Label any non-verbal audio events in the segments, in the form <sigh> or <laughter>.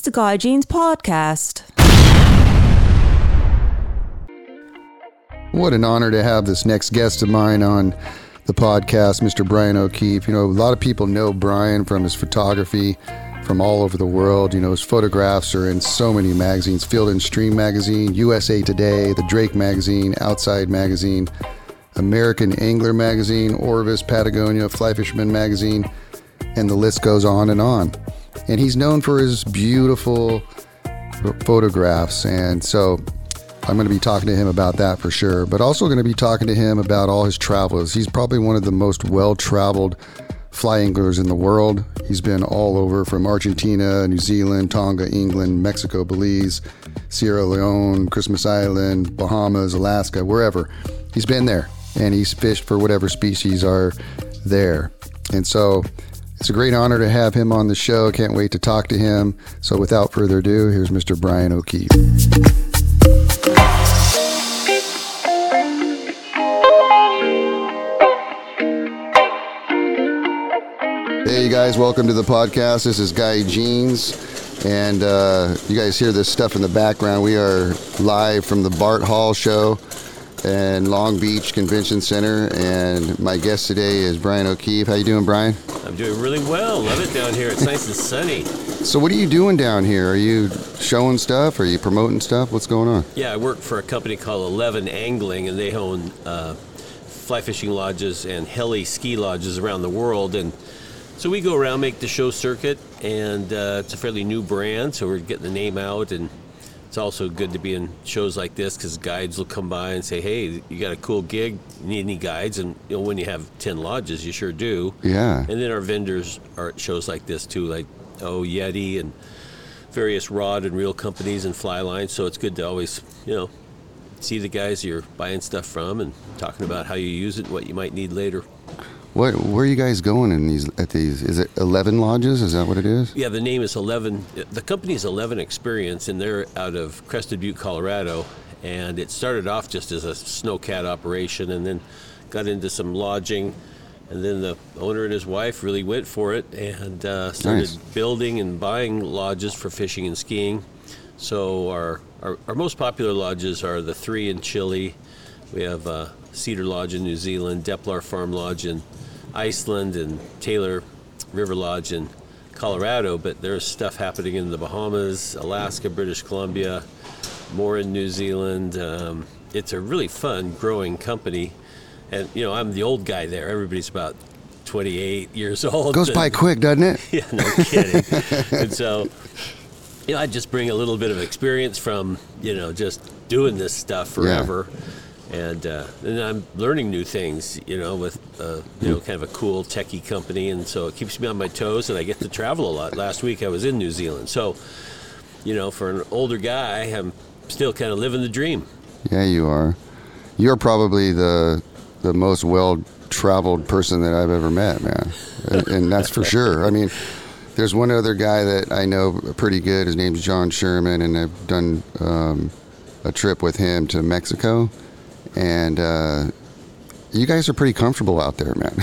It's Guy Jeans podcast. What an honor to have this next guest of mine on the podcast, Mr. Brian O'Keefe. You know, a lot of people know Brian from his photography from all over the world. You know, his photographs are in so many magazines Field and Stream magazine, USA Today, the Drake magazine, Outside magazine, American Angler magazine, Orvis, Patagonia, Fly Fisherman magazine, and the list goes on and on. And he's known for his beautiful photographs. And so I'm going to be talking to him about that for sure, but also going to be talking to him about all his travels. He's probably one of the most well traveled fly anglers in the world. He's been all over from Argentina, New Zealand, Tonga, England, Mexico, Belize, Sierra Leone, Christmas Island, Bahamas, Alaska, wherever. He's been there and he's fished for whatever species are there. And so it's a great honor to have him on the show. Can't wait to talk to him. So without further ado, here's Mr. Brian O'Keefe. Hey, you guys, welcome to the podcast. This is Guy Jeans. And uh, you guys hear this stuff in the background. We are live from the Fred Hall show and Long Beach Convention Center. And my guest today is Brian O'Keefe. How you doing, Brian? I'm doing really well. Love it down here. It's nice and sunny. So, what are you doing down here? Are you showing stuff? Are you promoting stuff? What's going on? Yeah, I work for a company called Eleven Angling, and they own uh, fly fishing lodges and heli ski lodges around the world. And so we go around, make the show circuit, and uh, it's a fairly new brand, so we're getting the name out. And it's also good to be in shows like this because guides will come by and say, "Hey, you got a cool gig? You need any guides?" And you know, when you have ten lodges, you sure do. Yeah. And then our vendors are at shows like this too, like oh Yeti and various rod and reel companies and fly lines. So it's good to always, you know, see the guys you're buying stuff from and talking about how you use it, what you might need later. What? Where are you guys going in these? At these? Is it eleven lodges? Is that what it is? Yeah, the name is Eleven. The company is Eleven Experience, and they're out of Crested Butte, Colorado. And it started off just as a snowcat operation, and then got into some lodging. And then the owner and his wife really went for it and uh, started Nice. building and buying lodges for fishing and skiing. So our, our, our most popular lodges are the three in Chile. We have uh, Cedar Lodge in New Zealand, Deplar Farm Lodge in Iceland, and Taylor River Lodge in Colorado. But there's stuff happening in the Bahamas, Alaska, British Columbia, more in New Zealand. Um, it's a really fun, growing company. And, you know, I'm the old guy there. Everybody's about 28 years <laughs> old. Goes and- by quick, doesn't it? <laughs> yeah, no kidding. and so, you know, I just bring a little bit of experience from, you know, just doing this stuff forever. And, uh, and I'm learning new things, you know, with, uh, you know, kind of a cool techie company. And so it keeps me on my toes and I get to travel a lot. Last week I was in New Zealand. So, you know, for an older guy, I'm still kind of living the dream. Yeah, you are. You're probably the the most well traveled person that I've ever met, man, and, that's for sure. I mean, there's one other guy that I know pretty good. His name's John Sherman, and I've done um, a trip with him to Mexico, and uh, you guys are pretty comfortable out there, man.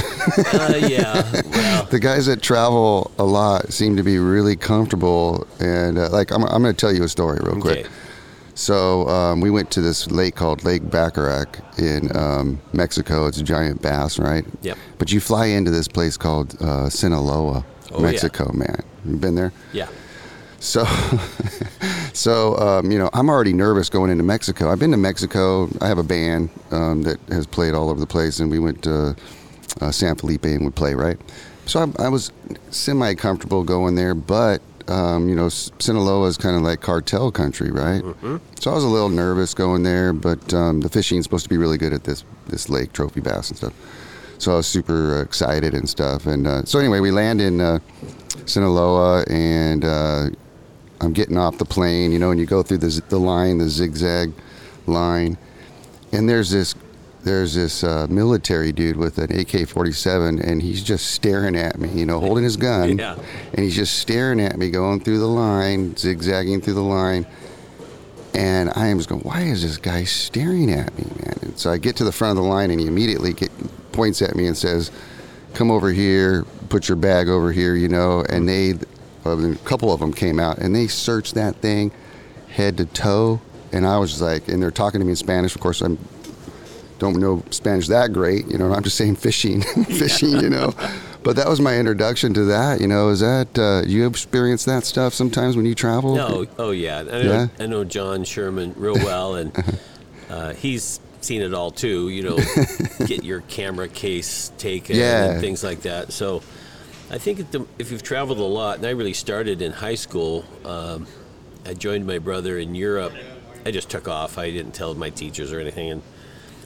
Uh, <laughs> yeah. Well, the guys that travel a lot seem to be really comfortable, and uh, like I'm, I'm going to tell you a story real quick. okay. So um, we went to this lake called Lake Baccarac in um, Mexico. It's a giant bass, right? Yep. But you fly into this place called uh, Sinaloa, Oh, yeah. Mexico, man. You been there? Yeah. So, <laughs> so um, you know, I'm already nervous going into Mexico. I've been to Mexico. I have a band um, that has played all over the place, and we went to uh, San Felipe and would play, right? So I, I was semi comfortable going there, but um, you know, Sinaloa is kind of like cartel country, right? So I was a little nervous going there, but um, the fishing is supposed to be really good at this this lake, trophy bass and stuff. So I was super excited and stuff. And uh, so anyway, we land in uh, Sinaloa, and uh, I'm getting off the plane, you know, and you go through the, the line, the zigzag line, and there's this there's this uh, military dude with an AK-47, and he's just staring at me, you know, holding his <laughs> gun, Yeah. and he's just staring at me, going through the line, zigzagging through the line. And I am just going, why is this guy staring at me, man? And so I get to the front of the line, and he immediately get, points at me and says, "Come over here, put your bag over here," you know. And they, well, a couple of them came out, and they searched that thing, head to toe. And I was like, and they're talking to me in Spanish. Of course, I'm don't know Spanish that great, you know. I'm just saying fishing, <laughs> fishing, you know. But that was my introduction to that. You know, is that uh, you experience that stuff sometimes when you travel? No, oh yeah, I know, Yeah? I know John Sherman real well, and <laughs> uh, he's seen it all too. You know, <laughs> get your camera case taken Yeah. and things like that. So, I think if, the, if you've traveled a lot, and I really started in high school, um, I joined my brother in Europe. I just took off. I didn't tell my teachers or anything, and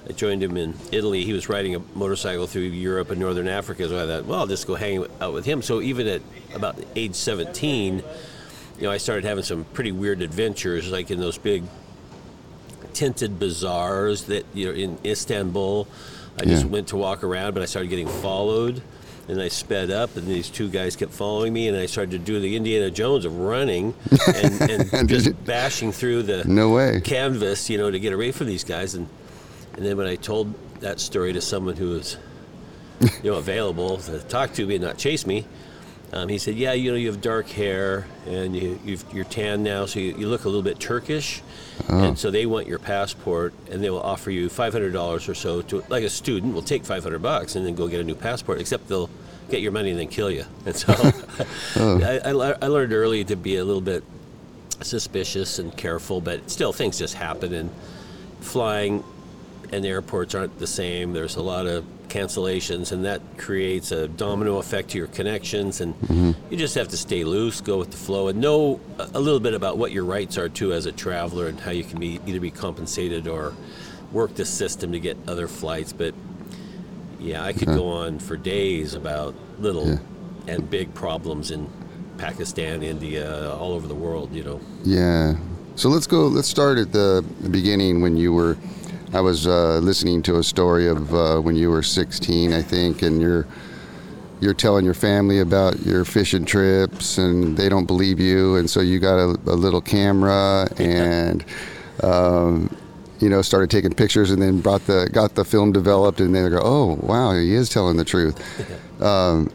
I joined him in Italy. He was riding a motorcycle through Europe and Northern Africa, so I thought, well, I'll just go hang out with him. So even at about age 17, you know, I started having some pretty weird adventures, like in those big tinted bazaars that you know in Istanbul. I just went to walk around, but I started getting followed, and I sped up, and these two guys kept following me, and I started to do the Indiana Jones of running <laughs> and, and just bashing through the No way. canvas, you know, to get away from these guys. And and then when I told that story to someone who was, you know, available to talk to me and not chase me, um, he said, "Yeah, you know, you have dark hair and you you've, you're tan now, so you, you look a little bit Turkish." And so they want your passport, and they will offer you five hundred dollars or so to, like a student, will take five hundred bucks and then go get a new passport. Except they'll get your money and then kill you. <laughs> And so <laughs> I, I, I learned early to be a little bit suspicious and careful, but still things just happen. And flying and airports aren't the same. There's a lot of cancellations, and that creates a domino effect to your connections. And mm-hmm. you just have to stay loose, go with the flow, and know a little bit about what your rights are too as a traveler and how you can be either be compensated or work the system to get other flights. But yeah, I could uh-huh. go on for days about little Yeah. and big problems in Pakistan, India, all over the world. You know. Yeah. So let's go. Let's start at the beginning when you were. I was uh, listening to a story of uh, when you were 16, I think, and you're you're telling your family about your fishing trips, and they don't believe you, and so you got a, a little camera and. Um, you know, started taking pictures, and then brought the got the film developed, and then they go, "Oh, wow, he is telling the truth." <laughs> Um,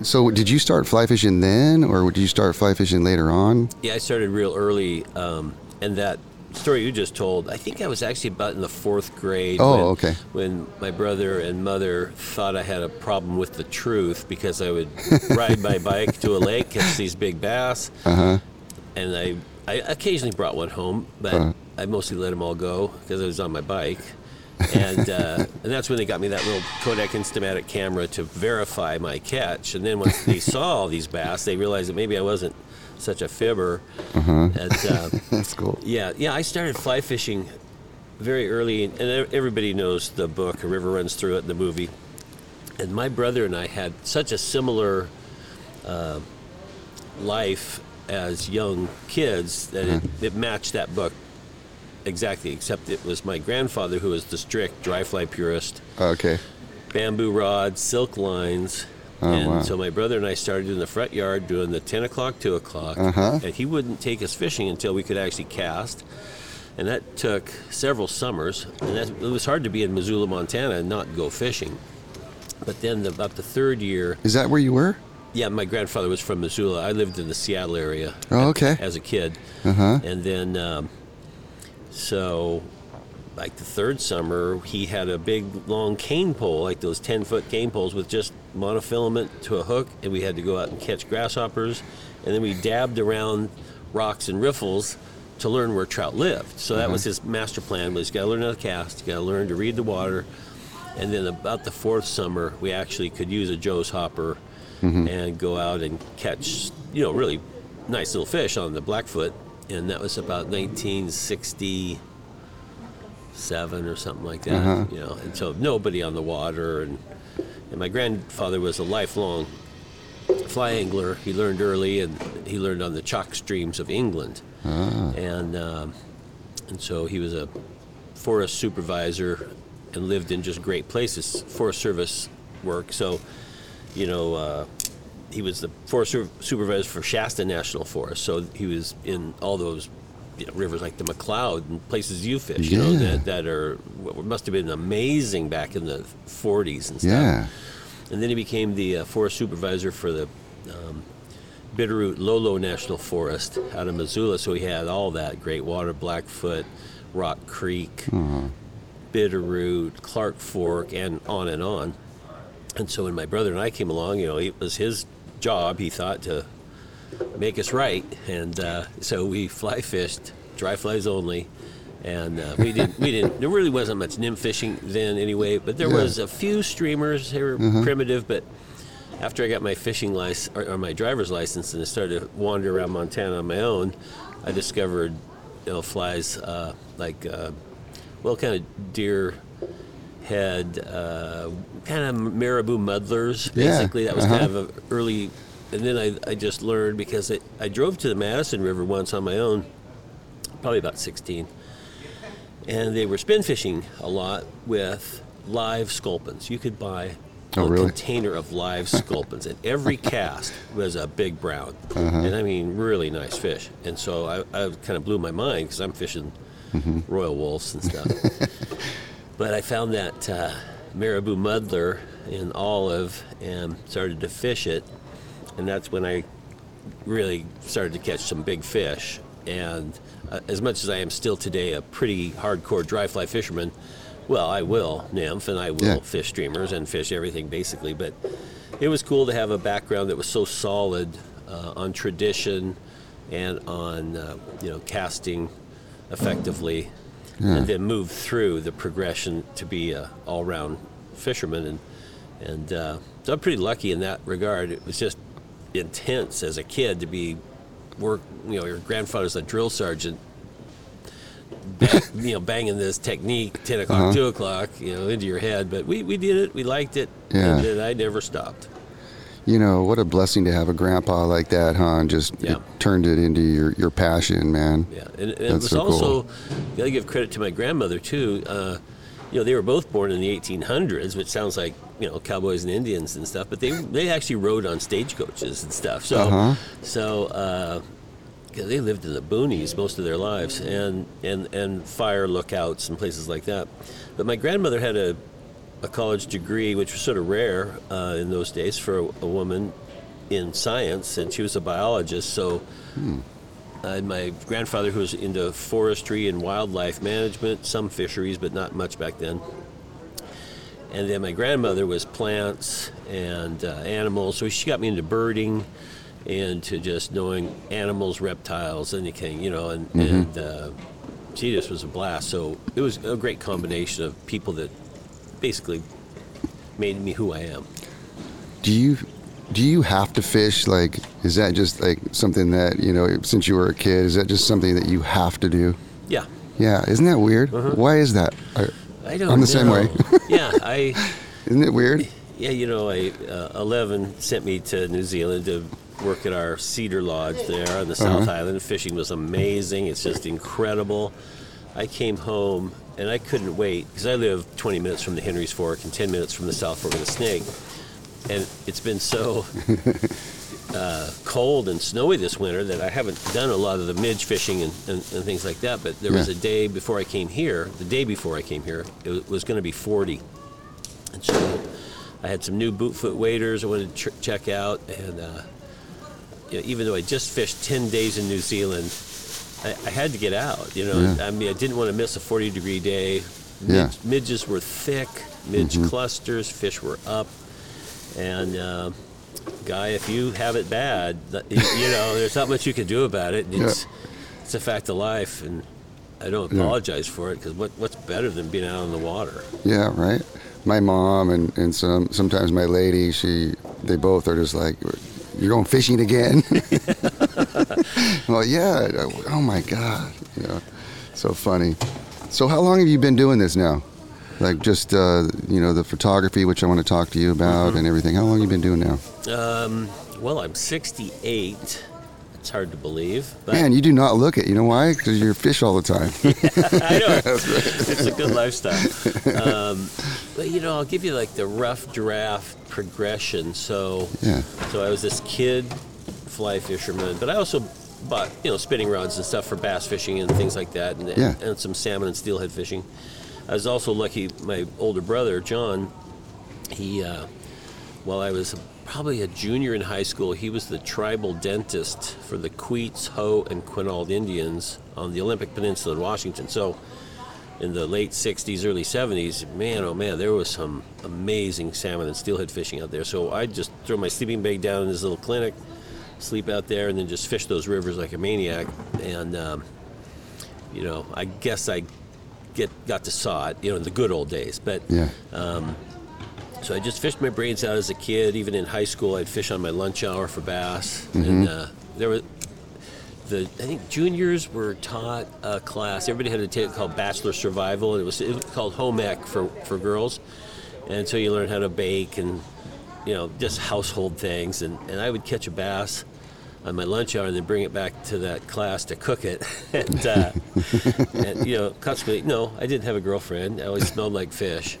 so, did you start fly fishing then, or did you start fly fishing later on? Yeah, I started real early, um, and that story you just told, I think I was actually about in the fourth grade. Oh, when, okay. When my brother and mother thought I had a problem with the truth because I would <laughs> ride my bike to a lake, catch these big bass, Uh-huh. and I, I occasionally brought one home, but Uh-huh. I mostly let them all go because I was on my bike. and uh, <laughs> and that's when they got me that little Kodak Instamatic camera to verify my catch. And then once they saw all these bass, they realized that maybe I wasn't such a fibber. And uh, <laughs> That's cool. yeah, yeah, I started fly fishing very early, and everybody knows the book "A River Runs Through It" in the movie. And my brother and I had such a similar uh, life as young kids that it, it matched that book exactly. Except it was my grandfather who was the strict dry fly purist Okay. bamboo rods, silk lines. Oh, and wow. so my brother and I started in the front yard doing the 10 o'clock, 2 o'clock. Uh-huh. And he wouldn't take us fishing until we could actually cast. And that took several summers. And that, it was hard to be in Missoula, Montana and not go fishing. But then the, about the third year, Is that where you were? yeah, my grandfather was from Missoula. I lived in the Seattle area Oh, okay. as a kid. Uh huh. And then, um, so, like the third summer, he had a big long cane pole, like those 10 foot cane poles with just monofilament to a hook, and we had to go out and catch grasshoppers. And then we dabbed around rocks and riffles to learn where trout lived. So that was mm-hmm. his master plan was got to learn how to cast, got to learn to read the water. And then about the fourth summer, we actually could use a Joe's hopper mm-hmm. and go out and catch, you know, really nice little fish on the Blackfoot. And that was about 1967 or something like that, Uh-huh. you know. And so nobody on the water. And, and my grandfather was a lifelong fly angler. He learned early, and he learned on the chalk streams of England, and um, and so he was a forest supervisor and lived in just great places, Forest Service work. So, you know, uh, he was the forest supervisor for Shasta National Forest. So he was in all those you know, rivers like the McCloud and places you fish, you know, that, that are must have been amazing back in the 40s and stuff. Yeah. And then he became the uh, forest supervisor for the um, Bitterroot Lolo National Forest out of Missoula. So he had all that great water, Blackfoot, Rock Creek, Bitterroot, Clark Fork, and on and on. And so when my brother and I came along, you know, it was his job, he thought, to make us right. And uh, so we fly fished, dry flies only. And uh, we didn't, we didn't, there really wasn't much nymph fishing then anyway, but there Yeah. was a few streamers. They were primitive, but after I got my fishing license or, or my driver's license and I started to wander around Montana on my own, I discovered you know flies uh, like uh, well kind of deer head, uh, kind of marabou muddlers. Yeah, Basically, that was uh-huh. kind of an early. And then I, I just learned because it, I drove to the Madison River once on my own, probably about 16, and they were spin fishing a lot with live sculpins. You could buy Oh, a really? container of live <laughs> sculpins, and every cast was a big brown, Uh-huh. and I mean really nice fish. And so I, I kind of blew my mind because I'm fishing Mm-hmm. royal Wulffs and stuff. <laughs> but I found that uh, marabou muddler in olive and started to fish it, and that's when I really started to catch some big fish. And uh, as much as I am still today a pretty hardcore dry fly fisherman, well, I will nymph and I will Yeah. fish streamers and fish everything basically. But it was cool to have a background that was so solid uh, on tradition and on uh, you know casting effectively, and then move through the progression to be a all-round fisherman. And and uh, so I'm pretty lucky in that regard. It was just intense as a kid to be work. You know, your grandfather's a drill sergeant. Bang, <laughs> you know, banging this technique, ten o'clock, Uh-huh. two o'clock, you know, into your head. But we, we did it. We liked it, Yeah. and I never stopped. You know, what a blessing to have a grandpa like that, huh? And just Yeah. it turned it into your, your passion, man. Yeah, and, and it was so also cool. got to give credit to my grandmother too. Uh, you know, they were both born in the 1800s, which sounds like you know cowboys and Indians and stuff, but they they actually rode on stagecoaches and stuff. So Uh-huh. so. Uh, they lived in the boonies most of their lives, and, and, and fire lookouts and places like that. But my grandmother had a, a college degree, which was sort of rare uh, in those days for a, a woman in science, and she was a biologist. So I had my grandfather, who was into forestry and wildlife management, some fisheries, but not much back then. And then my grandmother was plants and uh, animals, so she got me into birding and to just knowing animals, reptiles, anything, you know, and, and uh, she just was a blast. So it was a great combination of people that basically made me who I am. Do you do you have to fish? Like, is that just like something that you know? Since you were a kid, is that just something that you have to do? Yeah. Yeah, isn't that weird? Why is that? I- Uh-huh. I don't I'm the same way. <laughs> yeah, I. <laughs> Isn't it weird? Yeah, you know, I, uh, Eleven sent me to New Zealand to work at our Cedar Lodge there on the South Island. Fishing was amazing. It's just incredible. I came home and I couldn't wait because I live 20 minutes from the Henry's Fork and 10 minutes from the South Fork of the Snake. And it's been so <laughs> uh, cold and snowy this winter that I haven't done a lot of the midge fishing and, and, and things like that. But there was a day before I came here, the day before I came here, it was, was going to be 40. And so I had some new bootfoot waders I wanted to ch- check out. And uh, you know, even though I just fished 10 days in New Zealand, I, I had to get out. You know, Yeah. I mean, I didn't want to miss a 40 degree day. Yeah. Midges were thick, midge clusters, fish were up. And, uh, guy, if you have it bad, you you know, there's not much you can do about it. It's, it's a fact of life. And I don't Yeah. apologize for it because what, what's better than being out on the water? Yeah, right. My mom and, and some sometimes my lady, she they both are just like, "You're going fishing again?" <laughs> well, yeah. Oh my god, you know, so funny. So how long have you been doing this now? Like just uh, you know the photography, which I want to talk to you about, Mm-hmm. and everything. How long you been doing now? Um, well, I'm 68. It's hard to believe, but Man, you do not look it. You know why? Because you're fish all the time. <laughs> I know <laughs> it's a good lifestyle. <laughs> Um, but you know, I'll give you like the rough draft progression. So, Yeah. so I was this kid fly fisherman, but I also bought you know spinning rods and stuff for bass fishing and things like that, and, Yeah. and some salmon and steelhead fishing. I was also lucky. My older brother John, he uh, while I was probably a junior in high school, he was the tribal dentist for the Queets, Hoh, and Quinault Indians on the Olympic Peninsula in Washington. So, in the late 60s, early 70s, man, oh man, there was some amazing salmon and steelhead fishing out there. So, I'd just throw my sleeping bag down in his little clinic, sleep out there, and then just fish those rivers like a maniac. And, um, you know, I guess I get got to saw it, you know, in the good old days. But yeah. so I just fished my brains out as a kid. Even in high school, I'd fish on my lunch hour for bass. Mm-hmm. And uh, there were the I think juniors were taught a class. Everybody had a take called Bachelor Survival, and it was, it was called home ec for for girls. And so you learn how to bake and you know just household things. And, and I would catch a bass on my lunch hour and then bring it back to that class to cook it. <laughs> and, uh, <laughs> and you know, consequently, no, I didn't have a girlfriend. I always smelled like fish.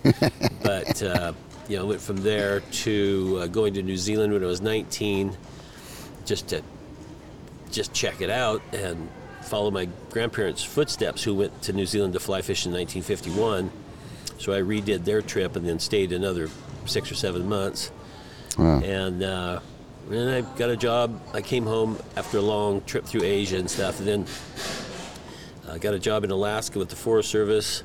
But uh, you know, I went from there to uh, going to New Zealand when I was 19, just to just check it out and follow my grandparents' footsteps, who went to New Zealand to fly fish in 1951. So I redid their trip and then stayed another six or seven months. Wow. And uh, then I got a job. I came home after a long trip through Asia and stuff, and then I got a job in Alaska with the Forest Service.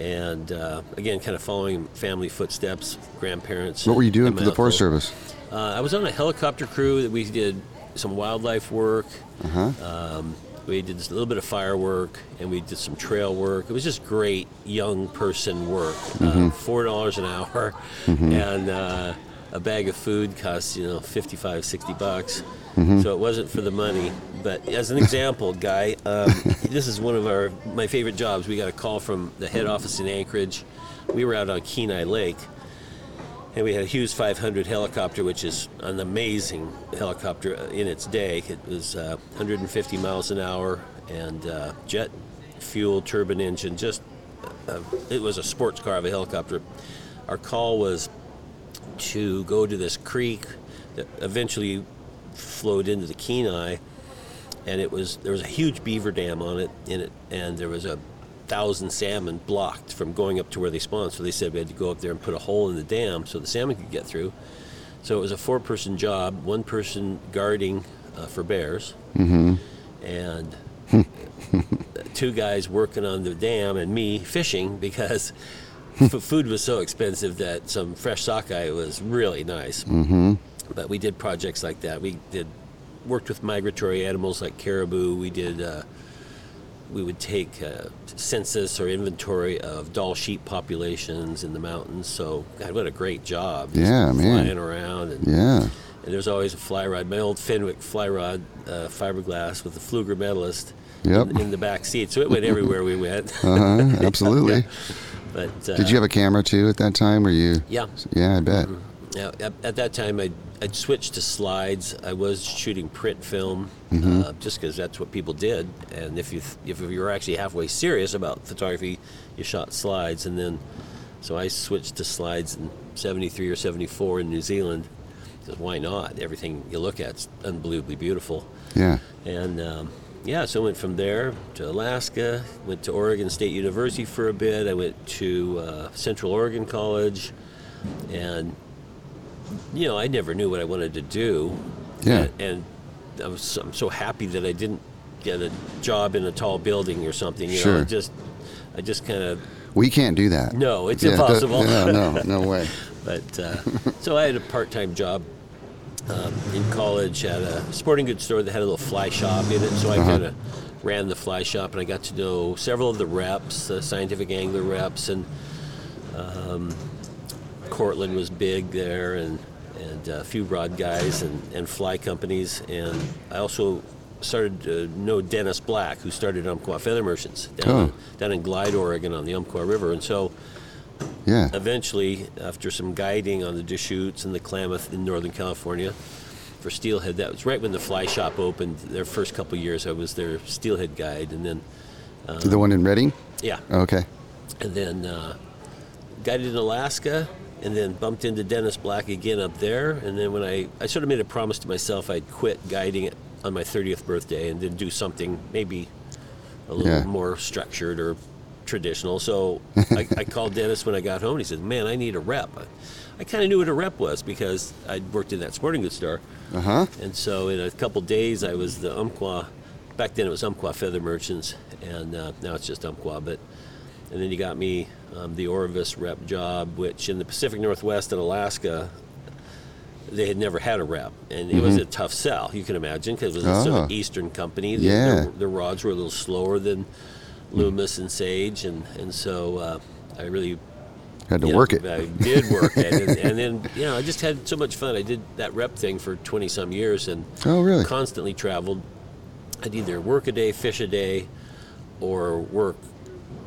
And uh, again, kind of following family footsteps, grandparents. What were you doing for the Forest. Service? Uh, I was on a helicopter crew that we did some wildlife work. Uh-huh. Um, we did a little bit of firework and we did some trail work. It was just great young person work. Mm-hmm. Uh, Four dollars an hour, and uh, a bag of food costs you know 55, 60 bucks. Mm-hmm. So it wasn't for the money. But as an example, guy, um, <laughs> this is one of our my favorite jobs. We got a call from the head office in Anchorage. We were out on Kenai Lake, and we had a Hughes 500 helicopter, which is an amazing helicopter in its day. It was uh, 150 miles an hour and uh, jet fuel turbine engine. Just uh, it was a sports car of a helicopter. Our call was to go to this creek that eventually flowed into the Kenai, and it was there was a huge beaver dam on it in it, and there was a thousand salmon blocked from going up to where they spawned. So they said we had to go up there and put a hole in the dam so the salmon could get through. So it was a four-person job, one person guarding uh, for bears, and <laughs> two guys working on the dam, and me fishing because f- food was so expensive that some fresh sockeye was really nice. Mm-hmm. But we did projects like that. We did worked with migratory animals like caribou. We did. Uh, we would take uh, census or inventory of Dall sheep populations in the mountains. So, God, what a great job! Yeah, man. flying around and Yeah. and there's always a fly rod. My old Fenwick fly rod, uh, fiberglass with the Pflueger medalist Yep. in, in the back seat. So it went everywhere we went. Uh-huh. <laughs> Absolutely. But uh, Did you have a camera too at that time? Were you? Yeah. Yeah, I bet. Yeah, at, at that time, I'd, I'd switched to slides. I was shooting print film, Mm-hmm. uh, just because that's what people did. And if you if you were actually halfway serious about photography, you shot slides. And then, so I switched to slides in '73 or '74 in New Zealand. Because why not? Everything you look at is unbelievably beautiful. Yeah. And um, yeah, so I went from there to Alaska, went to Oregon State University for a bit. I went to uh, Central Oregon College, and you know, I never knew what I wanted to do. Yeah. And, and I was I'm so happy that I didn't get a job in a tall building or something. You know, Sure. I just I just kind of We can't do that. no, it's Yeah, impossible. Yeah, no, no <laughs> way. But uh, so I had a part-time job um, in college at a sporting goods store that had a little fly shop in it. So I kind of ran the fly shop, and I got to know several of the reps, the scientific angler reps, and um, Cortland was big there, and and a few rod guys and, and fly companies. And I also started to know Dennis Black, who started Umpqua Feather Merchants down, Oh. in, down in Glide, Oregon, on the Umpqua River, and so Yeah. eventually, after some guiding on the Deschutes and the Klamath in Northern California for Steelhead, that was right when the fly shop opened. Their first couple years, I was their Steelhead guide, and then the one in Redding? yeah, Okay. and then uh, guided in Alaska, and then bumped into Dennis Black again up there. And then when I, I sort of made a promise to myself I'd quit guiding it on my 30th birthday and then do something maybe a little Yeah. more structured or traditional. So <laughs> I, I called Dennis when I got home and he said, Man, I need a rep. I, I kind of knew what a rep was because I'd worked in that sporting goods store. Uh huh. And so in a couple days, I was the Umpqua. Back then, it was Umpqua Feather Merchants, and uh, now it's just Umpqua. But and then he got me um, the Orvis rep job, which in the Pacific Northwest and Alaska, they had never had a rep, and it was a tough sell. You can imagine because it was a sort Ah. of Eastern company. The, Yeah. the, the rods were a little slower than Loomis and Sage, and and so uh, I really Had to know, work it. I did work it, and, and then you know I just had so much fun. I did that rep thing for twenty some years, and Oh, really? constantly traveled. I'd either work a day, fish a day, or work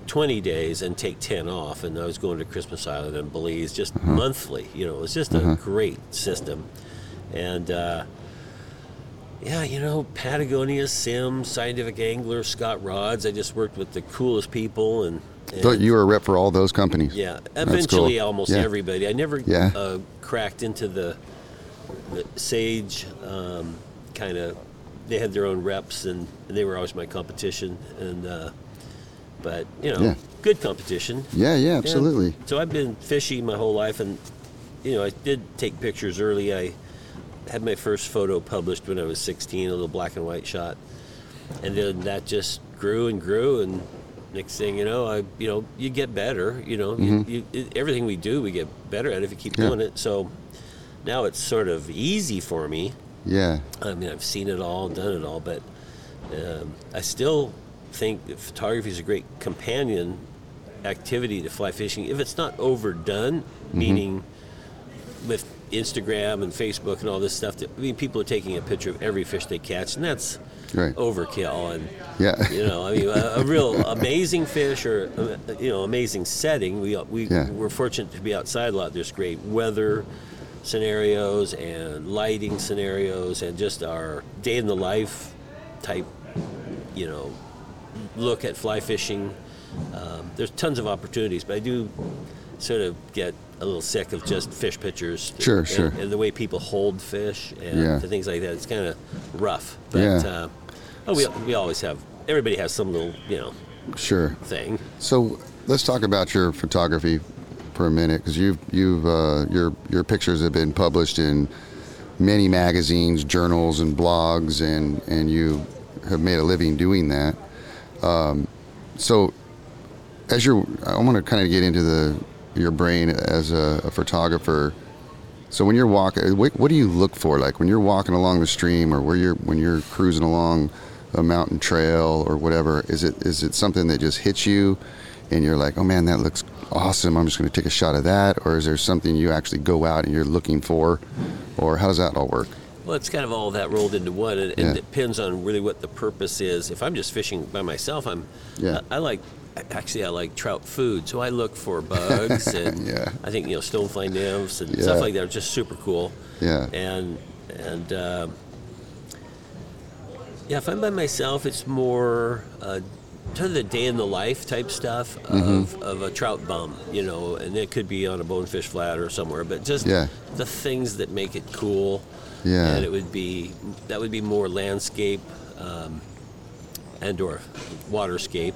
twenty days and take ten off. And I was going to Christmas Island and Belize just Uh-huh. monthly. You know, it was just a great system, and. Uh, yeah, you know, Patagonia, Simms, Scientific Angler, Scott Rods. I just worked with the coolest people, and, and Thought you were a rep for all those companies. yeah, eventually cool. almost Yeah. everybody. I never Yeah. uh, cracked into the, the Sage um, kind of. They had their own reps, and, and they were always my competition. And uh, but you know, Yeah. good competition. Yeah, yeah, Yeah. absolutely. So I've been fishing my whole life, and you know, I did take pictures early. I had my first photo published when I was 16, a little black and white shot, and then that just grew and grew, and next thing you know, I you know you get better. You know, you, you, it, everything we do, we get better at if you keep Mm-hmm. Yeah. doing it. So now it's sort of easy for me. Yeah. I mean, I've seen it all, done it all, but um, I still think that photography is a great companion activity to fly fishing if it's not overdone, Mm-hmm. meaning with Instagram and Facebook and all this stuff. That, I mean, people are taking a picture of every fish they catch, and that's Right. overkill. And Yeah. you know, I mean, a, a real <laughs> amazing fish or uh, you know, amazing setting. We we Yeah. we're fortunate to be outside a lot. There's great weather scenarios and lighting scenarios, and just our day in the life type, you know, look at fly fishing. Um, there's tons of opportunities, but I do sort of get a little sick of just fish pictures. Sure, and, sure. And the way people hold fish and Yeah. things like that. It's kind of rough. But Yeah. uh, oh, we, we always have, everybody has some little, you know, Sure. thing. So let's talk about your photography for a minute, because you've you've uh, your your pictures have been published in many magazines, journals, and blogs, and and you have made a living doing that. Um, so, as you're, I want to kind of get into the your brain as a, a photographer. So when you're walking, uh, what, what do you look for? Like when you're walking along the stream, or where you're when you're cruising along a mountain trail or whatever, is it is it something that just hits you, and you're like, oh man, that looks awesome. I'm just going to take a shot of that, or is there something you actually go out and you're looking for, or how does that all work? Well, it's kind of all that rolled into one, and, and Yeah. it depends on really what the purpose is. If I'm just fishing by myself, I'm, Yeah. I, I like, actually, I like trout food, so I look for bugs, <laughs> and Yeah. I think you know stonefly nymphs and Yeah. stuff like that are just super cool. Yeah. and and um, yeah, if I'm by myself, it's more uh, sort of the day in the life type stuff of, Mm-hmm. of a trout bum, you know, and it could be on a bonefish flat or somewhere, but just Yeah. the things that make it cool. Yeah. and it would be that would be more landscape um, and or waterscape.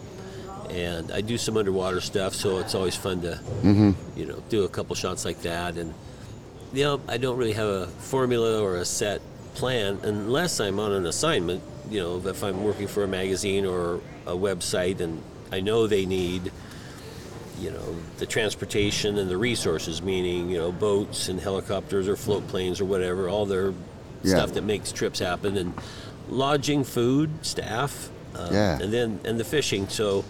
And I do some underwater stuff, so it's always fun to, Mm-hmm. you know, do a couple shots like that. And you know, I don't really have a formula or a set plan unless I'm on an assignment. You know, if I'm working for a magazine or a website and I know they need, you know, the transportation and the resources, meaning, you know, boats and helicopters or float planes or whatever, all their Yeah. stuff that makes trips happen, and lodging, food, staff, um, Yeah. and then and the fishing. So,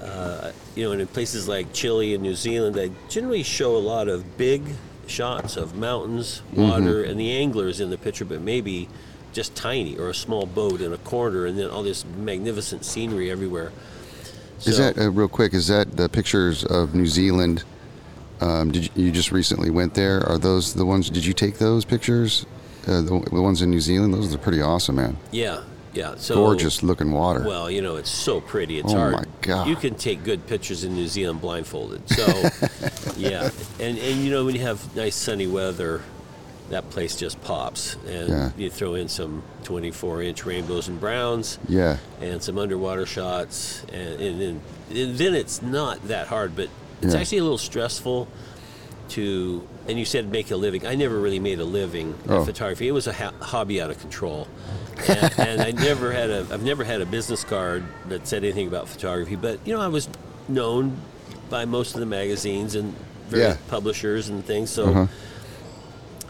uh, you know, and in places like Chile and New Zealand, I generally show a lot of big shots of mountains, Mm-hmm. water, and the anglers in the picture, but maybe just tiny or a small boat in a corner, and then all this magnificent scenery everywhere. Is that uh, real quick? Is that the pictures of New Zealand Um, did you, you just recently went there? Are those the ones? Did you take those pictures? Uh, the, the ones in New Zealand. Those are pretty awesome, man. Yeah, yeah. So Gorgeous looking water. Well, you know, it's so pretty. It's Oh, hard. my God. You can take good pictures in New Zealand blindfolded. So, <laughs> yeah, and and you know when you have nice sunny weather, that place just pops. And Yeah. you throw in some 24-inch rainbows and browns, yeah. and some underwater shots, and and, and, and then it's not that hard, but it's Yeah. actually a little stressful to. And you said make a living. I never really made a living Oh. in photography. It was a ha- hobby out of control, and, <laughs> and I never had a. I've never had a business card that said anything about photography. But you know, I was known by most of the magazines and various Yeah. publishers and things. So Uh-huh.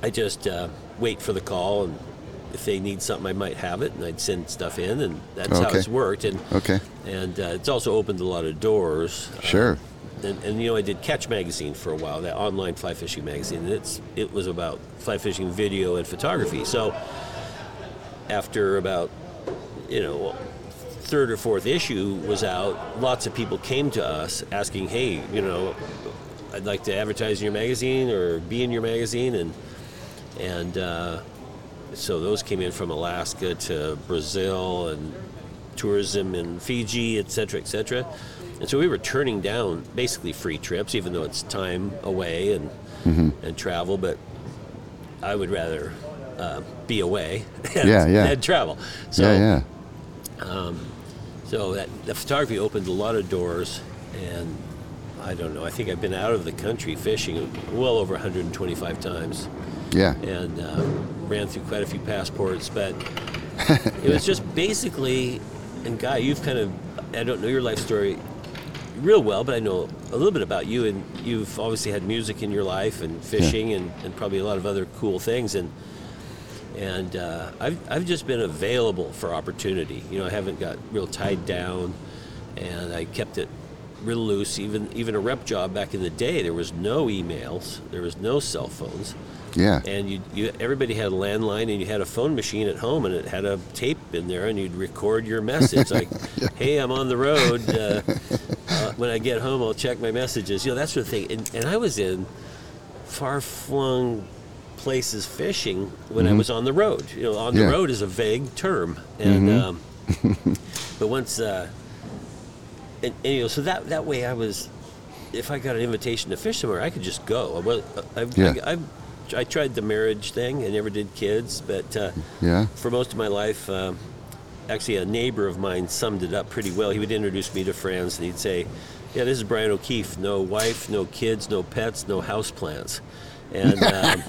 I just uh, wait for the call, and if they need something, I might have it, and I'd send stuff in, and that's how it's worked. And Okay. and uh, it's also opened a lot of doors. Sure. And, and you know, I did Catch Magazine for a while, that online fly fishing magazine. And it's it was about fly fishing video and photography. So after about you know third or fourth issue was out, lots of people came to us asking, "Hey, you know, I'd like to advertise in your magazine or be in your magazine," and and uh, so those came in from Alaska to Brazil and tourism in Fiji, et cetera, et cetera. And so we were turning down basically free trips, even though it's time away and and travel. But I would rather uh, be away <laughs> and, Yeah, yeah. and travel. So yeah. Yeah. so that the photography opened a lot of doors, and I don't know. I think I've been out of the country fishing well over 125 times, Yeah. and uh, ran through quite a few passports. But <laughs> it was just basically, and Guy, you've kind of I don't know your life story real well, but I know a little bit about you, and you've obviously had music in your life and fishing, and, and probably a lot of other cool things, and and uh, I've, I've just been available for opportunity. You know, I haven't got real tied down, and I kept it real loose. Even even a rep job back in the day, there was no emails, there was no cell phones, Yeah. and you, you everybody had a landline, and you had a phone machine at home, and it had a tape in there, and you'd record your message <laughs> like, "Hey, I'm on the road. Uh, uh, when I get home, I'll check my messages." You know, that sort of thing. And, and I was in far flung places fishing when I was on the road. You know, on the Mm-hmm. Yeah. road is a vague term, and um, <laughs> but once, uh, and, and, you know, so that that way I was, if I got an invitation to fish somewhere, I could just go. I, was, I, Yeah. I, I, I tried the marriage thing. I never did kids, but uh, Yeah. for most of my life. Um, Actually, a neighbor of mine summed it up pretty well. He would introduce me to friends, and he'd say, "Yeah, this is Brian O'Keefe. No wife, no kids, no pets, no houseplants." And <laughs> um,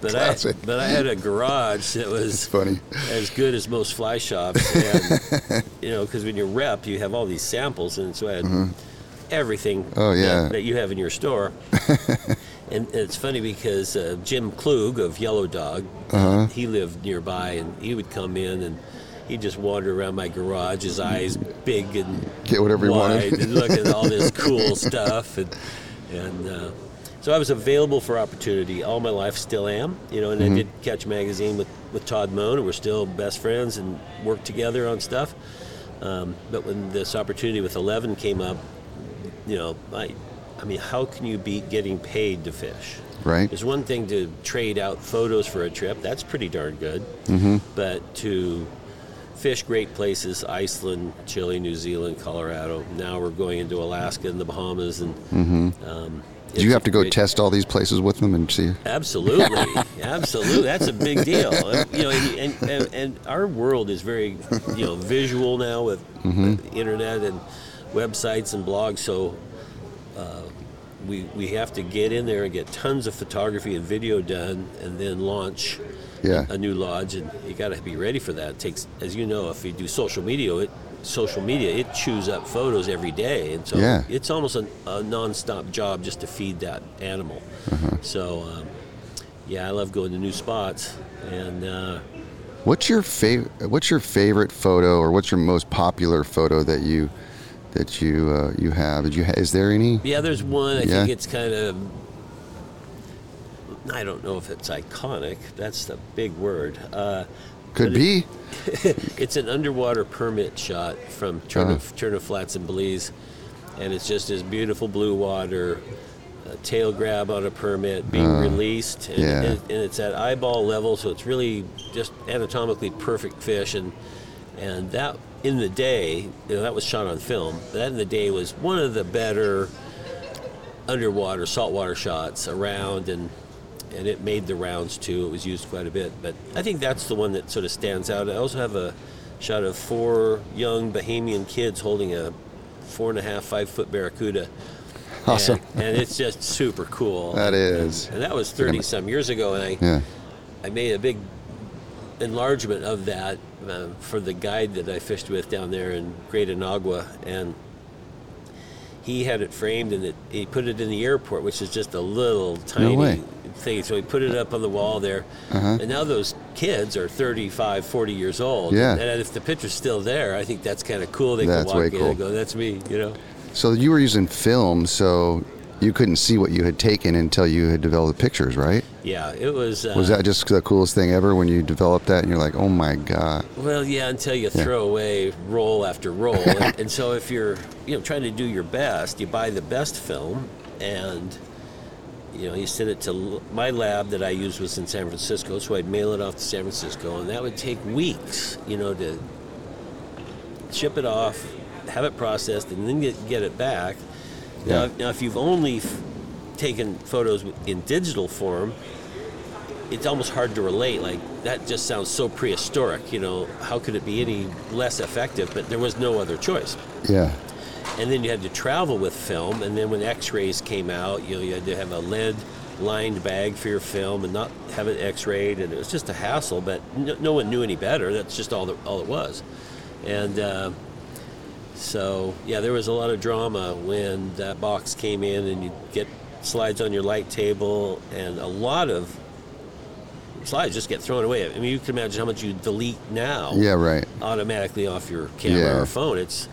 but I but I had a garage that was funny. as good as most fly shops, and <laughs> you know, because when you're rep, you have all these samples, and so I had everything Mm-hmm. Oh, yeah. that, that you have in your store. <laughs> and it's funny because uh, Jim Klug of Yellow Dog, Uh-huh. he lived nearby, and he would come in and. He'd just wander around my garage, his eyes big and Get whatever he wanted. and look at all this cool stuff, and and uh, so I was available for opportunity all my life. Still am, you know. And Mm-hmm. I did Catch Magazine with with Todd Moen, and we're still best friends and work together on stuff. Um, but when this opportunity with Eleven came up, you know, I, I mean, how can you beat getting paid to fish? Right. It's one thing to trade out photos for a trip. That's pretty darn good. Mm-hmm. But to fish great places, Iceland, Chile, New Zealand, Colorado. Now we're going into Alaska and the Bahamas. And um, Mm-hmm. You have to go great- test all these places with them and see? Absolutely, <laughs> absolutely. That's a big deal. You know, and, and, and, our world is very, you know, visual now with the internet and websites and blogs. So uh, we we have to get in there and get tons of photography and video done, and then launch Yeah. a new lodge. And you got to be ready for that. It takes, as you know, if you do social media, it social media it chews up photos every day, and so Yeah. it's almost a, a non-stop job just to feed that animal. So, um, yeah, I love going to new spots, and uh, What's your favorite? What's your favorite photo, or what's your most popular photo that you that you uh, you have? Did you? Ha- is there any? yeah, there's one. I Yeah. think it's kind of. I don't know if it's iconic. That's the big word. Uh, Could but it- be. <laughs> it's an underwater permit shot from Turneffe, Uh-huh. Turneffe Flats in Belize, and it's just this beautiful blue water, a tail grab on a permit, being released, and, yeah. and, and it's at eyeball level, so it's really just anatomically perfect fish, and and that in the day, you know, that was shot on film. That in the day was one of the better underwater saltwater shots around, and and it made the rounds too. It was used quite a bit, but I think that's the one that sort of stands out. I also have a shot of four young Bahamian kids holding a four and a half, five foot barracuda. Awesome. And, <laughs> and it's just super cool. That is. And that was 30 some years ago, and I, Yeah. I made a big enlargement of that uh, for the guide that I fished with down there in Great Inagua, and he had it framed and it, he put it in the airport, which is just a little tiny way. Thing. So he put it up on the wall there, Uh-huh. and now those kids are 35, 40 years old. Yeah. And if the picture's still there, I think that's kind of cool. They That's can way walk in cool. and go, "That's me," you know. So you were using film, so you couldn't see what you had taken until you had developed the pictures, right? Yeah, it was. Uh, Was that just the coolest thing ever when you developed that and you're like, oh my god? Well, yeah, until you Yeah. throw away roll after roll, and, <laughs> and so if you're, you know, trying to do your best, you buy the best film, and you know, he sent it to l- my lab that I used was in San Francisco, so I'd mail it off to San Francisco, and that would take weeks, you know, to ship it off, have it processed, and then get get it back. Now, Yeah. now if you've only f- taken photos in digital form, it's almost hard to relate. Like that just sounds so prehistoric. You know, how could it be any less effective? But there was no other choice. Yeah. And then you had to travel with film. And then when X-rays came out, you know, you had to have a lead lined bag for your film and not have it X-rayed. And it was just a hassle. But no, no one knew any better. That's just all the, all it was. And uh, so yeah, there was a lot of drama when that box came in, and you get slides on your light table, and a lot of slides just get thrown away. I mean, you can imagine how much you delete now Yeah, right. automatically off your camera Yeah. or phone. It's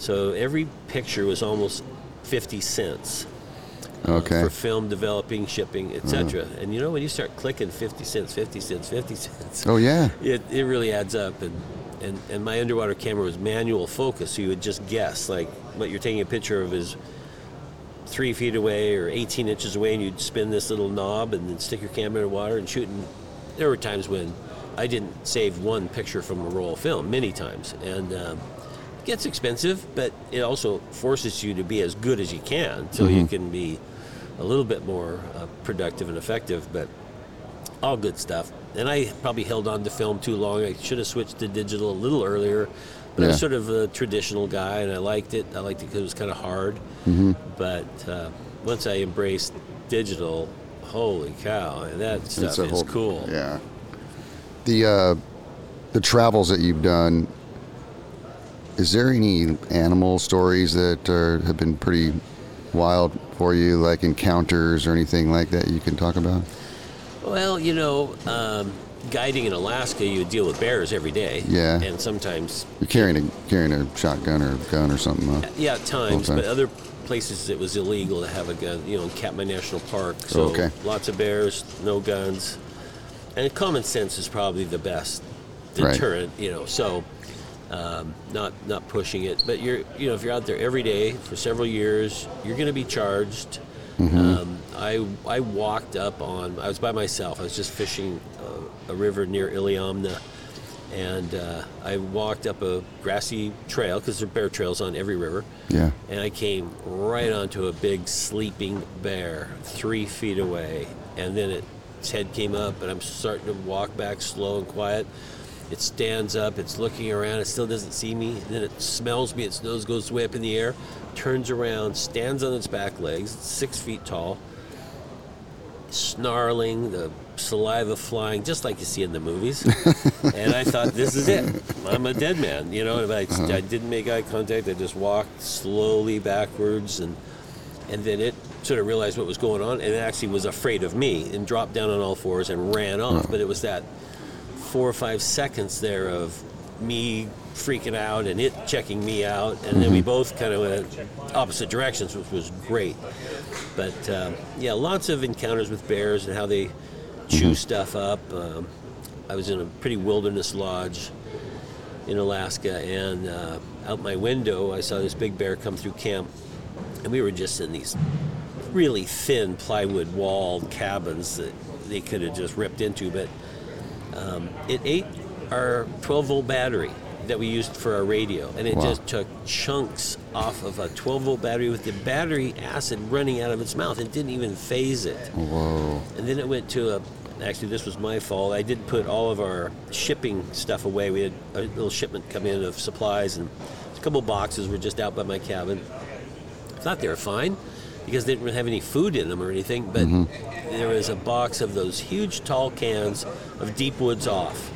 so every picture was almost fifty cents Okay. Uh-huh. for film developing, shipping, etc. And you know when you start clicking fifty cents, fifty cents, fifty cents, Oh yeah. it, it really adds up. And, and and my underwater camera was manual focus, so you would just guess like what you're taking a picture of is three feet away or 18 inches away, and you'd spin this little knob and then stick your camera in the water and shoot. And there were times when I didn't save one picture from a roll of film, many times, and um, gets expensive, but it also forces you to be as good as you can, so you can be a little bit more uh, productive and effective. But all good stuff. And I probably held on to film too long. I should have switched to digital a little earlier. But I'm sort of a traditional guy, and I liked it. I liked it because it was kind of hard. Mm-hmm. But uh, once I embraced digital, holy cow, and that stuff is whole- cool. Yeah. The uh, the travels that you've done. Is there any animal stories that are, have been pretty wild for you, like encounters or anything like that you can talk about? Well, you know, um, guiding in Alaska, you deal with bears every day. Yeah. And sometimes You're carrying a carrying a shotgun or a gun or something. Huh? Yeah, at times, but other places it was illegal to have a gun. You know, in Katmai National Park, so Okay. lots of bears, no guns, and common sense is probably the best Right. deterrent. You know, so um, not not pushing it, but you're you know if you're out there every day for several years, you're going to be charged. Mm-hmm. Um, I I walked up on. I was by myself. I was just fishing uh, a river near Iliamna, and uh, I walked up a grassy trail because there are bear trails on every river. Yeah. And I came right onto a big sleeping bear, three feet away, and then it, its head came up, and I'm starting to walk back slow and quiet. It stands up, it's looking around, it still doesn't see me. Then it smells me, its nose goes way up in the air, turns around, stands on its back legs, it's six feet tall, snarling, the saliva flying, just like you see in the movies. <laughs> and I thought, this is it. I'm a dead man, you know. I, I uh-huh. didn't make eye contact. I just walked slowly backwards, and and then it sort of realized what was going on, and it actually was afraid of me and dropped down on all fours and ran off. Uh-huh. But it was that four or five seconds there of me freaking out and it checking me out, and then we both kind of went opposite directions, which was great. But um, yeah, lots of encounters with bears and how they chew stuff up. Um, I was in a pretty wilderness lodge in Alaska, and uh, out my window, I saw this big bear come through camp, and we were just in these really thin plywood walled cabins that they could have just ripped into, but um, it ate our 12 volt battery that we used for our radio, and it Wow. just took chunks off of a 12 volt battery with the battery acid running out of its mouth. It didn't even faze it. Whoa. And then it went to a. Actually, this was my fault. I did put all of our shipping stuff away. We had a little shipment come in of supplies, and a couple boxes were just out by my cabin. Thought they were fine because they didn't really have any food in them or anything. But mm-hmm. there was a box of those huge, tall cans of Deep Woods Off.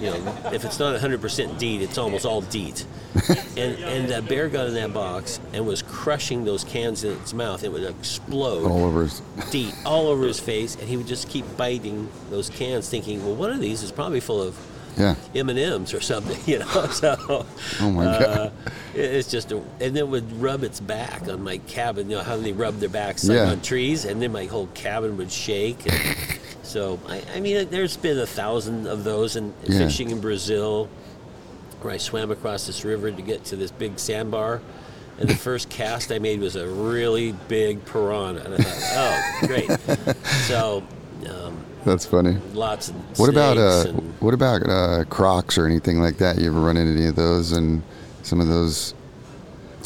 You know, if it's not 100% DEET, it's almost all DEET. <laughs> and and a bear got in that box and was crushing those cans in its mouth. It would explode All over. his- <laughs> DEET all over his face, and he would just keep biting those cans, thinking, "Well, one of these is probably full of Yeah. M and M's or something," <laughs> you know. So, Oh my uh, God. it- it's just, a, and it would rub its back on my cabin. You know how they rub their backs Yeah. on trees, and then my whole cabin would shake. And so, I, I mean, there's been a thousand of those, and Yeah. fishing in Brazil, where I swam across this river to get to this big sandbar. And the first cast I made was a really big piranha. And I thought, oh, great. <laughs> So, That's funny. lots of What about uh, and- what about uh, Crocs or anything like that? You ever run into any of those and some of those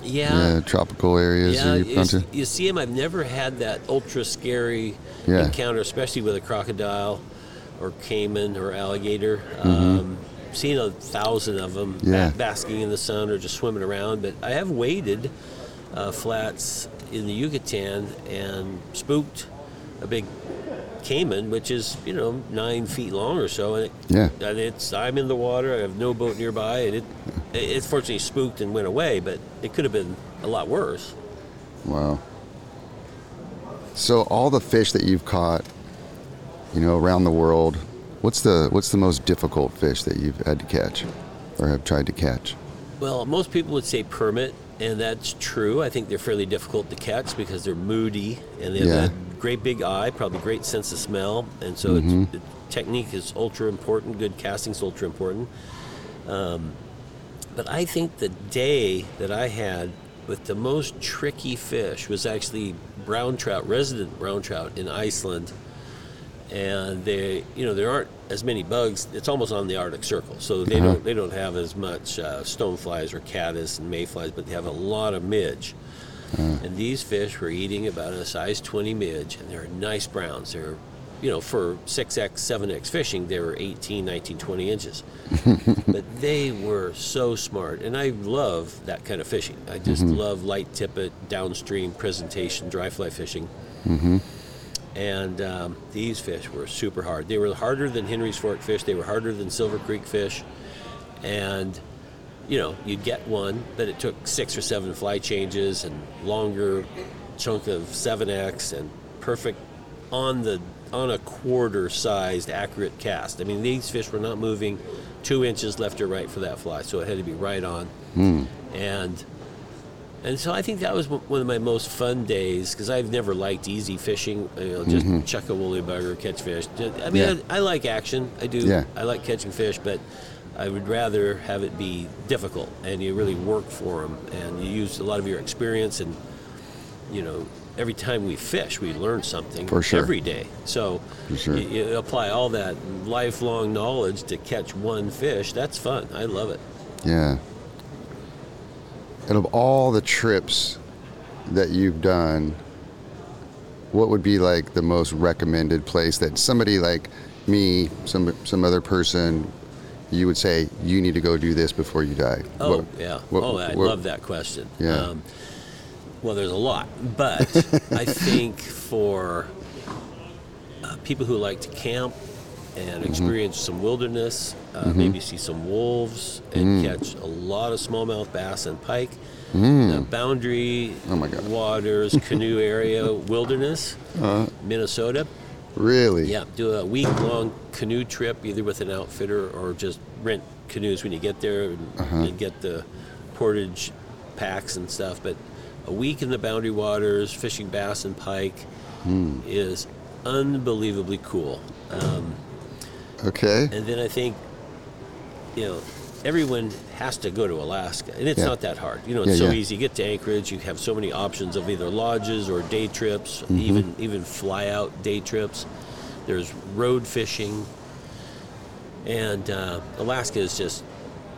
yeah, uh, tropical areas yeah, you, to? you see them. I've never had that ultra scary Yeah. encounter, especially with a crocodile or caiman or alligator. Um, seen a thousand of them Mm-hmm. Yeah. basking in the sun or just swimming around. But I have waded uh, flats in the Yucatan and spooked a big caiman, which is you know nine feet long or so, and it, Yeah. and it's I'm in the water. I have no boat nearby, and it it fortunately spooked and went away, but it could have been a lot worse. Wow. So all the fish that you've caught, you know, around the world, what's the what's the most difficult fish that you've had to catch or have tried to catch? Well, most people would say permit, and that's true. I think they're fairly difficult to catch because they're moody and they have Yeah. a great big eye, probably great sense of smell, and so Mm-hmm. it's, the technique is ultra important. Good casting is ultra important. Um, but I think the day that I had with the most tricky fish was actually brown trout, resident brown trout in Iceland. And they, you know, there aren't as many bugs. It's almost on the Arctic Circle, so they Uh-huh. don't they don't have as much uh, stoneflies or caddis and mayflies, but they have a lot of midge. Mm. And these fish were eating about a size 20 midge, and they're nice browns. They're, you know, for 6x, 7x fishing, they were 18, 19, 20 inches. <laughs> but they were so smart, and I love that kind of fishing. I just mm-hmm. love light tippet, downstream presentation, dry fly fishing. Mm-hmm. And um, these fish were super hard. They were harder than Henry's Fork fish. They were harder than Silver Creek fish. And, you know, you'd get one, but it took six or seven fly changes and longer chunk of 7X and perfect on the on a quarter sized accurate cast. I mean, these fish were not moving two inches left or right for that fly, so it had to be right on. Hmm. And and so I think that was one of my most fun days because I've never liked easy fishing. You know, just mm-hmm. chuck a woolly bugger, catch fish. I mean, Yeah. I, I like action. I do. Yeah. I like catching fish, but I would rather have it be difficult and you really work for them and you use a lot of your experience and you know every time we fish we learn something For sure. every day. So sure. you, you apply all that lifelong knowledge to catch one fish. That's fun. I love it. Yeah. And of all the trips that you've done, what would be like the most recommended place that somebody like me, some some other person, you would say you need to go do this before you die? Oh What- yeah. what- oh, I what- love that question. Yeah. Um, well, there's a lot, but <laughs> I think for uh, people who like to camp and Mm-hmm. experience some wilderness, uh, maybe see some wolves and Mm. catch a lot of smallmouth bass and pike. Uh, boundary Mm. Oh, my God. waters, canoe area, <laughs> wilderness, Uh-huh. Minnesota. Really? Yeah, do a week long canoe trip either with an outfitter or just rent canoes when you get there and Uh-huh. you get the portage packs and stuff. But a week in the boundary waters, fishing bass and pike Hmm. is unbelievably cool. Um, Okay. and then I think, you know, everyone has to go to Alaska, and it's Yeah. not that hard. You know, it's Yeah, so yeah. easy. You get to Anchorage, you have so many options of either lodges or day trips, Mm-hmm. even even fly out day trips. There's road fishing, and uh, Alaska is just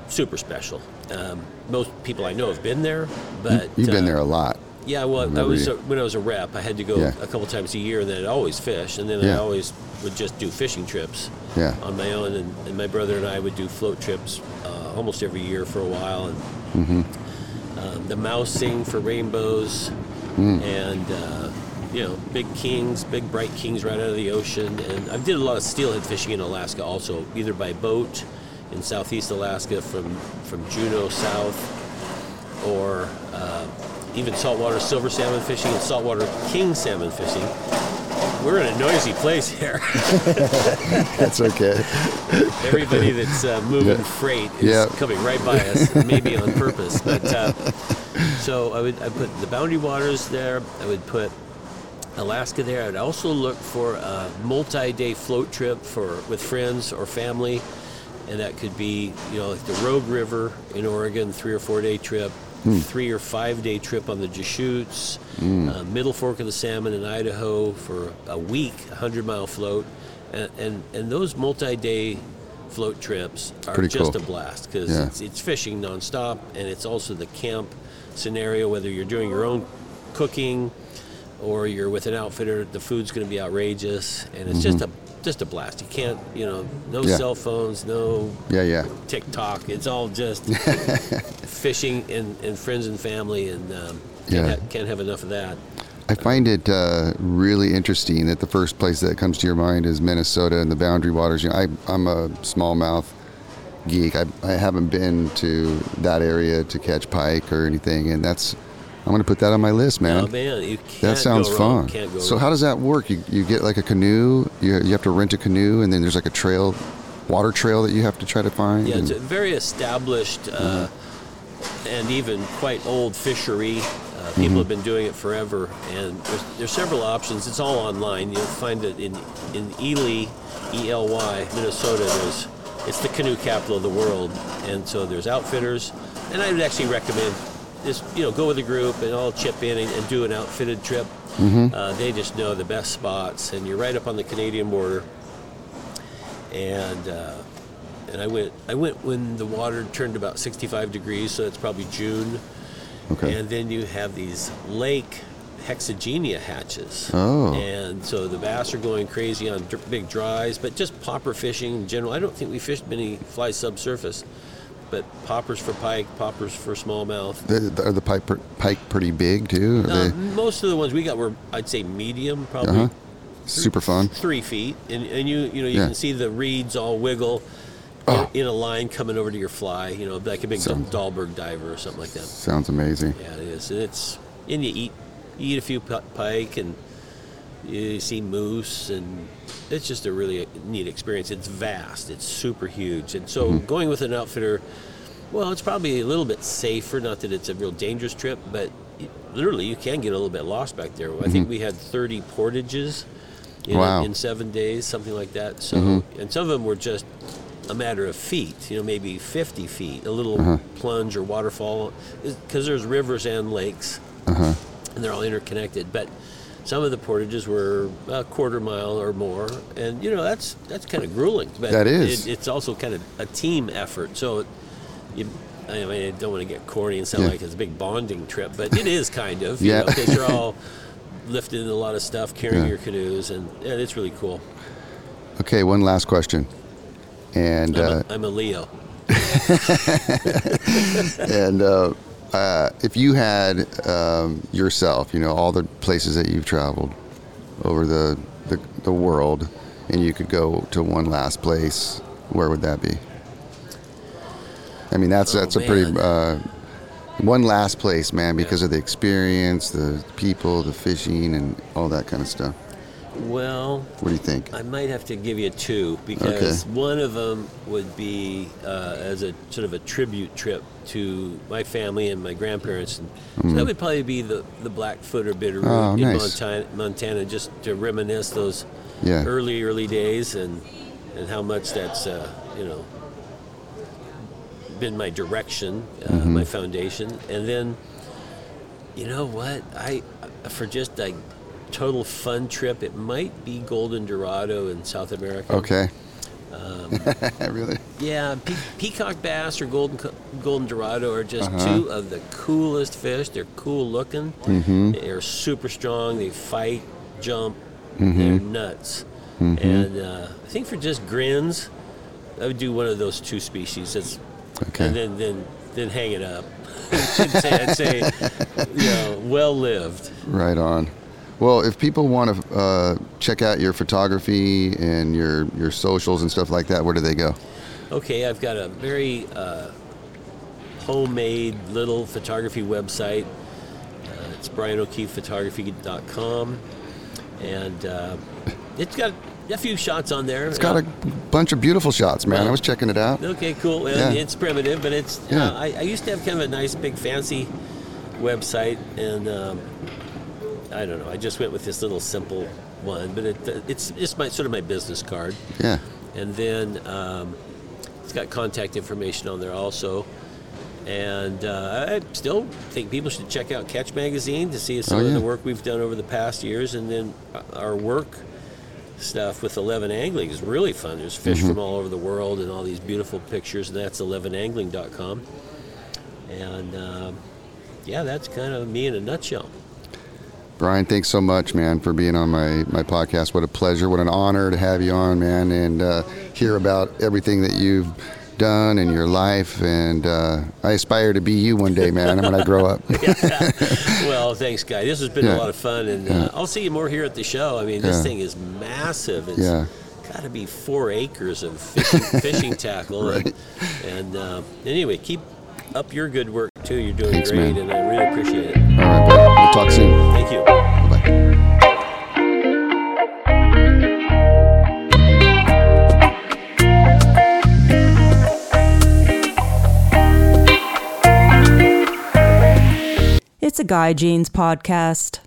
super special. Um, most people I know have been there, but You've been uh, there a lot. yeah, well, I Remember was a, when I was a rep, I had to go Yeah. a couple times a year, and then I'd always fish, and then Yeah. I always would just do fishing trips Yeah. on my own, and, and my brother and I would do float trips uh, almost every year for a while, and Mm-hmm. um, the mousing for rainbows, Mm. and uh, you know, big kings, big bright kings right out of the ocean, and I did a lot of steelhead fishing in Alaska also, either by boat in southeast Alaska from from Juneau south or uh, even saltwater silver salmon fishing and saltwater king salmon fishing. We're in a noisy place here. <laughs> That's okay. Everybody that's uh, moving Yeah. freight is Yeah. coming right by us, maybe on purpose. But uh, so I would I put the Boundary Waters there. I would put Alaska there. I'd also look for a multi-day float trip for with friends or family, and that could be you know like the Rogue River in Oregon, three or four day trip, Hmm. three or five day trip on the Deschutes, hmm. uh, Middle Fork of the Salmon in Idaho for a week, a hundred mile float, and and, and those multi-day float trips are Pretty just cool. a blast because Yeah. it's, it's fishing nonstop, and it's also the camp scenario whether you're doing your own cooking or you're with an outfitter, the food's going to be outrageous, and it's just mm-hmm. a just a blast. You can't, you know, no. Yeah. cell phones, no Yeah, yeah. TikTok. It's all just <laughs> fishing and, and friends and family, and um, can't, ha- can't have enough of that. I find it uh, really interesting that the first place that comes to your mind is Minnesota and the Boundary Waters. You know, I, I'm a smallmouth geek. I, I haven't been to that area to catch pike or anything, and that's I'm going to put that on my list, man. Oh man, you can't that sounds fun. So wrong. how does that work? You, you get like a canoe. You, you have to rent a canoe, and then there's like a trail, water trail that you have to try to find. Yeah, it's and- a very established uh, and even quite old fishery. Uh, people have been doing it forever, and there's, there's several options. It's all online. You'll find it in in Ely, E L Y, Minnesota. There's it's the canoe capital of the world, and so there's outfitters. And I would actually recommend just you know go with a group and all chip in and, and do an outfitted trip. Uh, they just know the best spots, and you're right up on the Canadian border and uh, and I went I went when the water turned about 65 degrees, so it's probably June. okay. And then you have these lake hexagenia hatches. Oh. And so the bass are going crazy on big dries, but just popper fishing in general. I don't think we fished many fly subsurface, but poppers for pike, poppers for smallmouth. The- are the pike, pike pretty big too? Are Uh, they most of the ones we got were, I'd say, medium, probably uh-huh. super fun? three feet, and, and you you know you Yeah. can see the reeds all wiggle Oh. in, in a line coming over to your fly. You know, like a big Sounds- Dahlberg diver or something like that. Sounds amazing. Yeah, it is, and it's and you eat you eat a few pike and you see moose, and it's just a really neat experience. It's vast, it's super huge, and so Mm-hmm. going with an outfitter. Well, it's probably a little bit safer. Not that it's a real dangerous trip, but it- literally you can get a little bit lost back there. I think we had 30 portages in, Mm-hmm. Wow. in seven days, something like that. So, and some of them were just a matter of feet. You know, maybe 50 feet, a little plunge or waterfall, because there's rivers and lakes, and they're all interconnected. But some of the portages were a quarter mile or more, and you know that's that's kind of grueling. But That is. It, it's also kind of a team effort. So, you, I mean, I don't want to get corny and sound Yeah. like it's a big bonding trip, but it is kind of. Yeah. You because you're <laughs> all lifting a lot of stuff, carrying Yeah. your canoes, and, and it's really cool. Okay, one last question. And I'm, uh, a, I'm a Leo. <laughs> and uh, uh, if you had um, yourself, you know, all the places that you've traveled over the, the the world, and you could go to one last place, where would that be? I mean, that's Oh, that's a pretty uh, one last place, man, because of the experience, the people, the fishing, and all that kind of stuff. Well, What do you think? I might have to give you two because one of them would be uh, as a sort of a tribute trip to my family and my grandparents. And so that would probably be the, the Blackfoot or Bitterroot Mm. Oh, in nice. Montana, Montana, just to reminisce those Yeah. early, early days and, and how much that's, uh, you know, been my direction, uh, my foundation, and then, you know what? I for just a total fun trip, it might be Golden Dorado in South America. Okay. Um, <laughs> really? Yeah, pe- peacock bass or golden co- golden dorado are just Uh-huh. two of the coolest fish. They're cool looking. Mm-hmm. They're super strong. They fight, jump. Mm-hmm. They're nuts. Mm-hmm. And uh, I think for just grins, I would do one of those two species. That's, Okay. And then then then hang it up <laughs> and say, and say you know, well lived. Right on. Well, if people want to uh, check out your photography and your your socials and stuff like that, where do they go? Okay, I've got a very uh, homemade little photography website. Uh, it's brianokeefephotography.com, and uh, it's got a few shots on there. It's got a bunch of beautiful shots, man. I was checking it out. Okay, cool. Well, Yeah. It's primitive, but it's. Yeah. Uh, I, I used to have kind of a nice, big, fancy website, and um, I don't know. I just went with this little simple one, but it, it's just my sort of my business card. Yeah. And then um, it's got contact information on there also. And uh, I still think people should check out Catch Magazine to see some Oh, of the work we've done over the past years. And then uh, our work stuff with 11 Angling is really fun. There's fish Mm-hmm. from all over the world and all these beautiful pictures. And that's 11angling.com. And um, yeah, that's kind of me in a nutshell. Brian, thanks so much, man, for being on my, my podcast. What a pleasure. What an honor to have you on, man, and uh, hear about everything that you've done in your life. And uh, I aspire to be you one day, man, when I grow up. <laughs> well, thanks, guy. This has been Yeah. a lot of fun, and uh, Yeah. I'll see you more here at the show. I mean, this Yeah. thing is massive. It's Yeah. got to be four acres of fishing, <laughs> fishing tackle. Right. And, and uh, anyway, keep up your good work too. You're doing Thanks, great, man. and I really appreciate it. All right. We'll talk soon. Thank you. Bye. It's a Guy Jeans podcast.